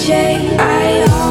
Change. I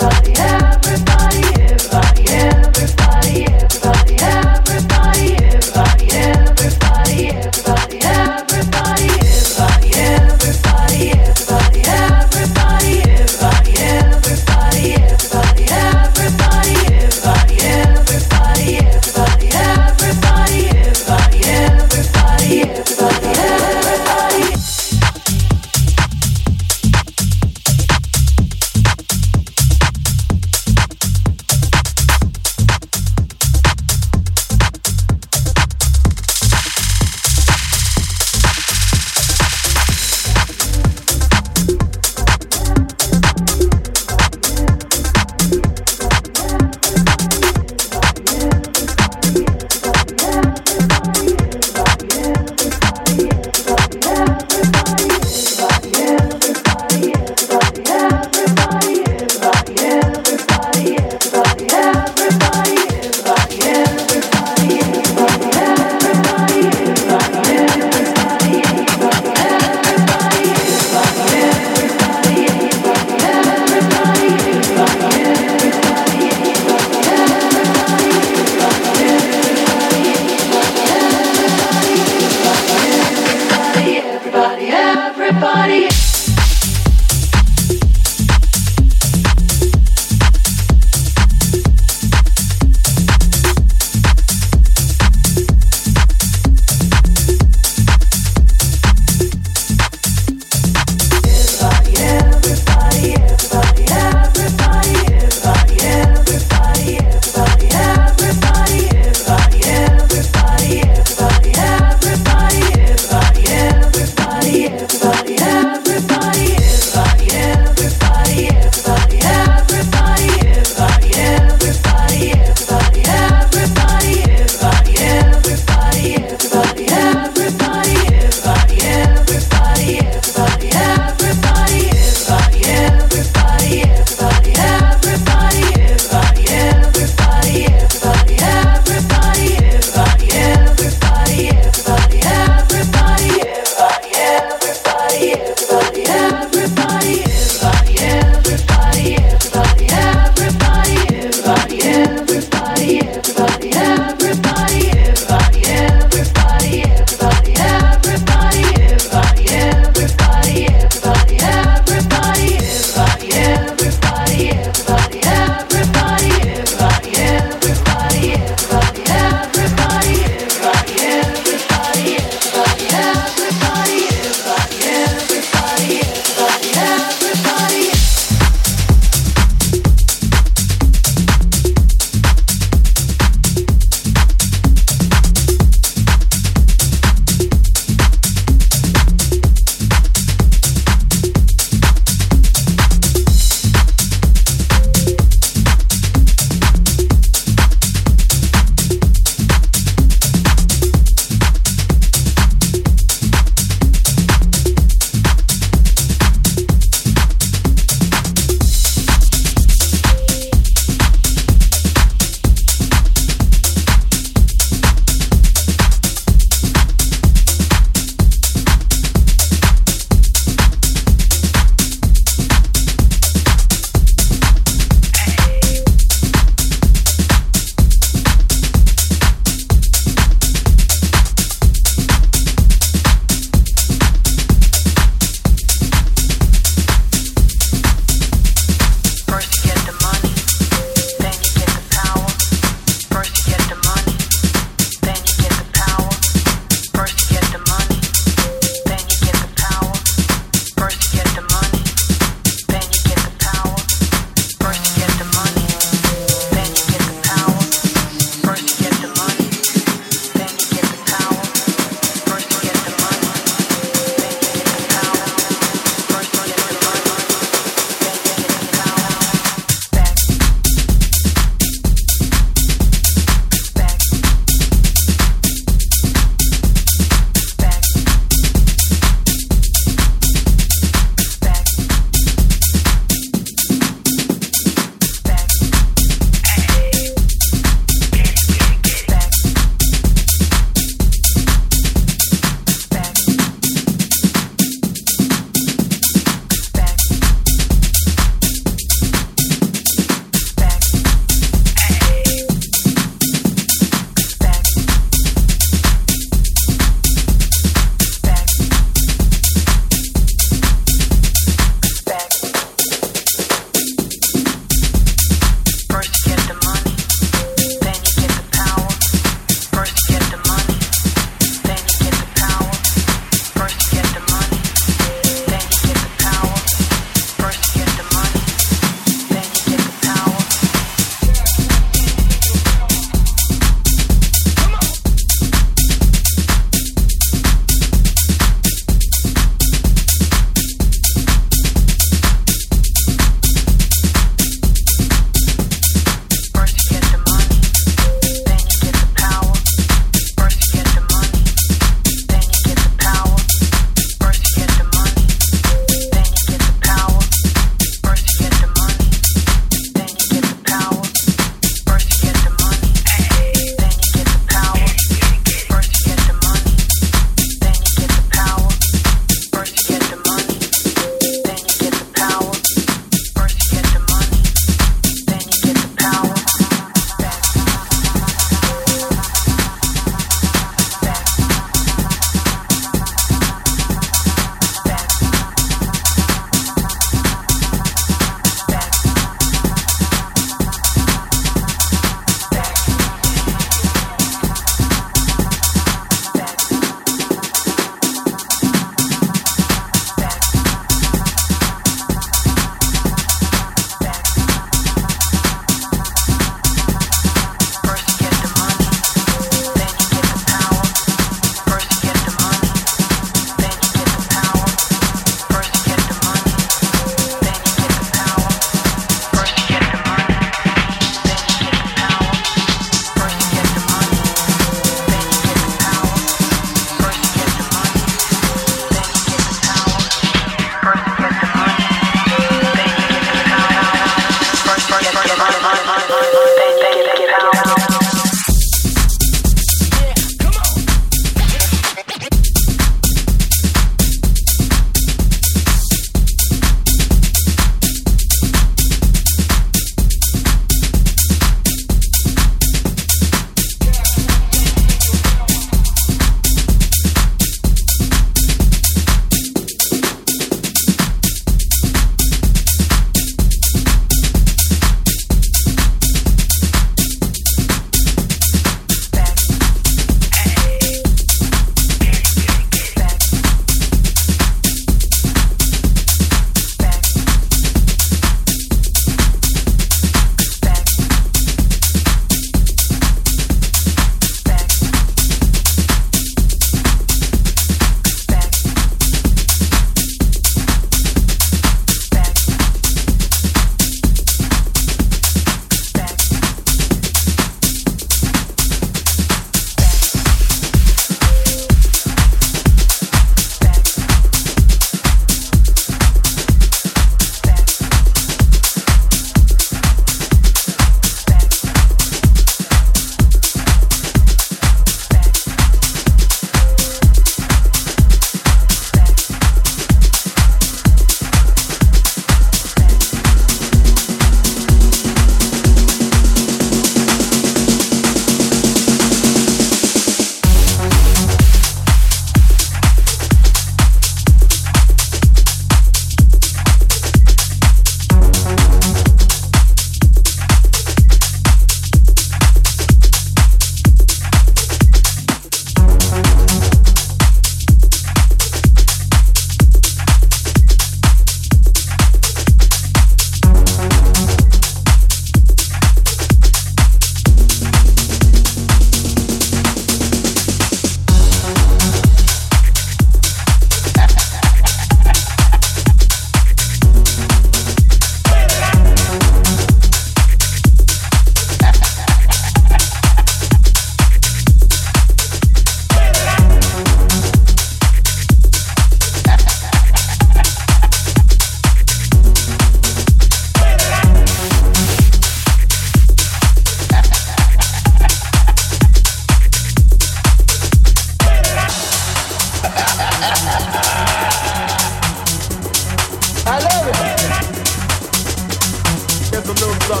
The little blood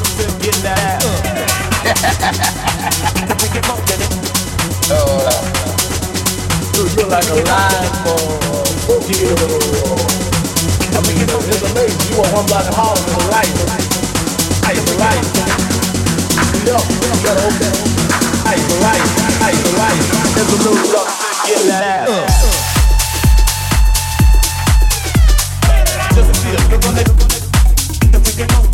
that ass. We get more than it. Oh, you're like a live ball. I mean, you a. You are one block hard in the. I am the. Yo, you gotta open. I am the. I am the. There's a little blood still getting that ass. Uh. Just see us, look on it, if we get on.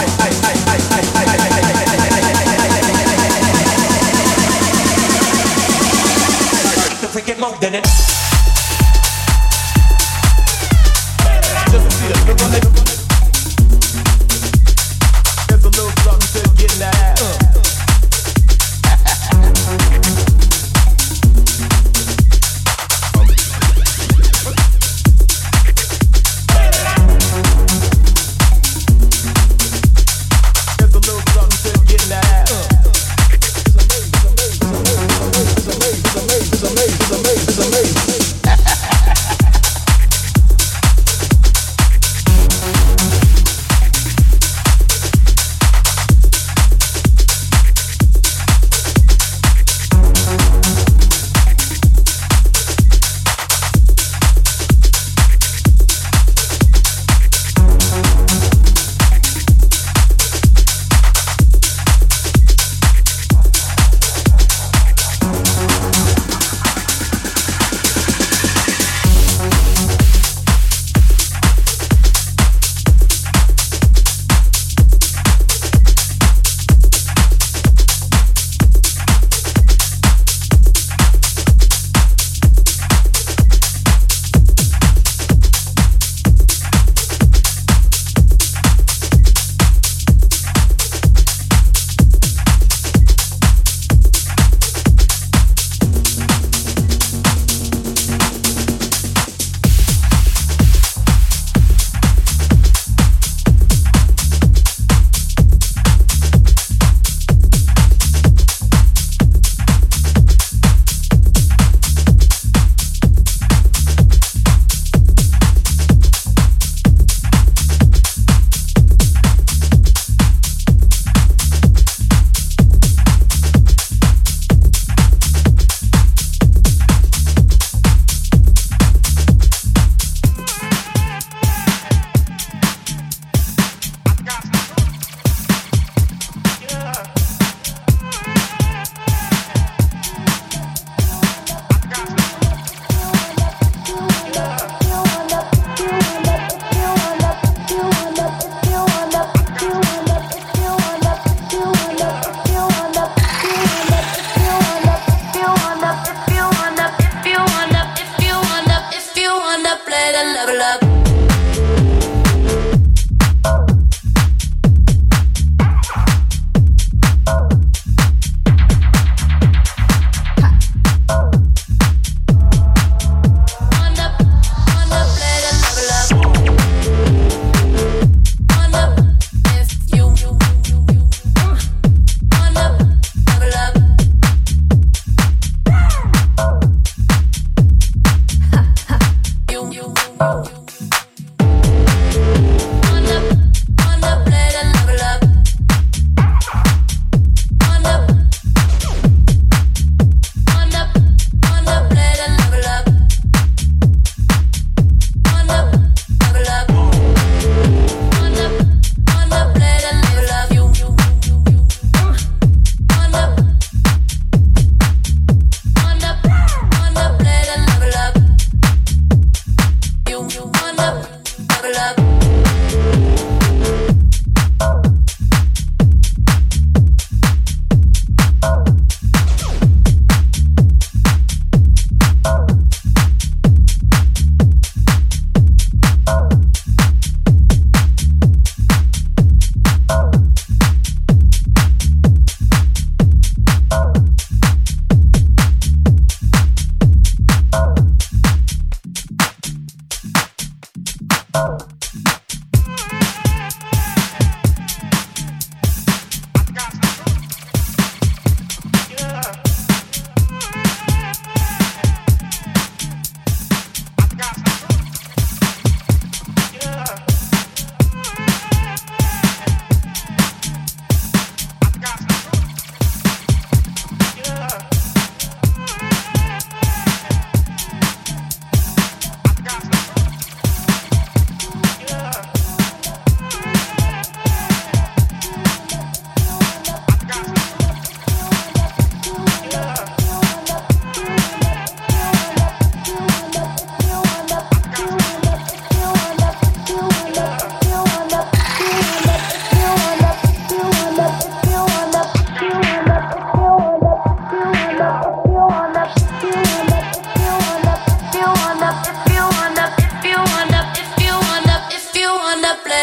it's amazing, it's amazing.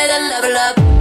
better level up.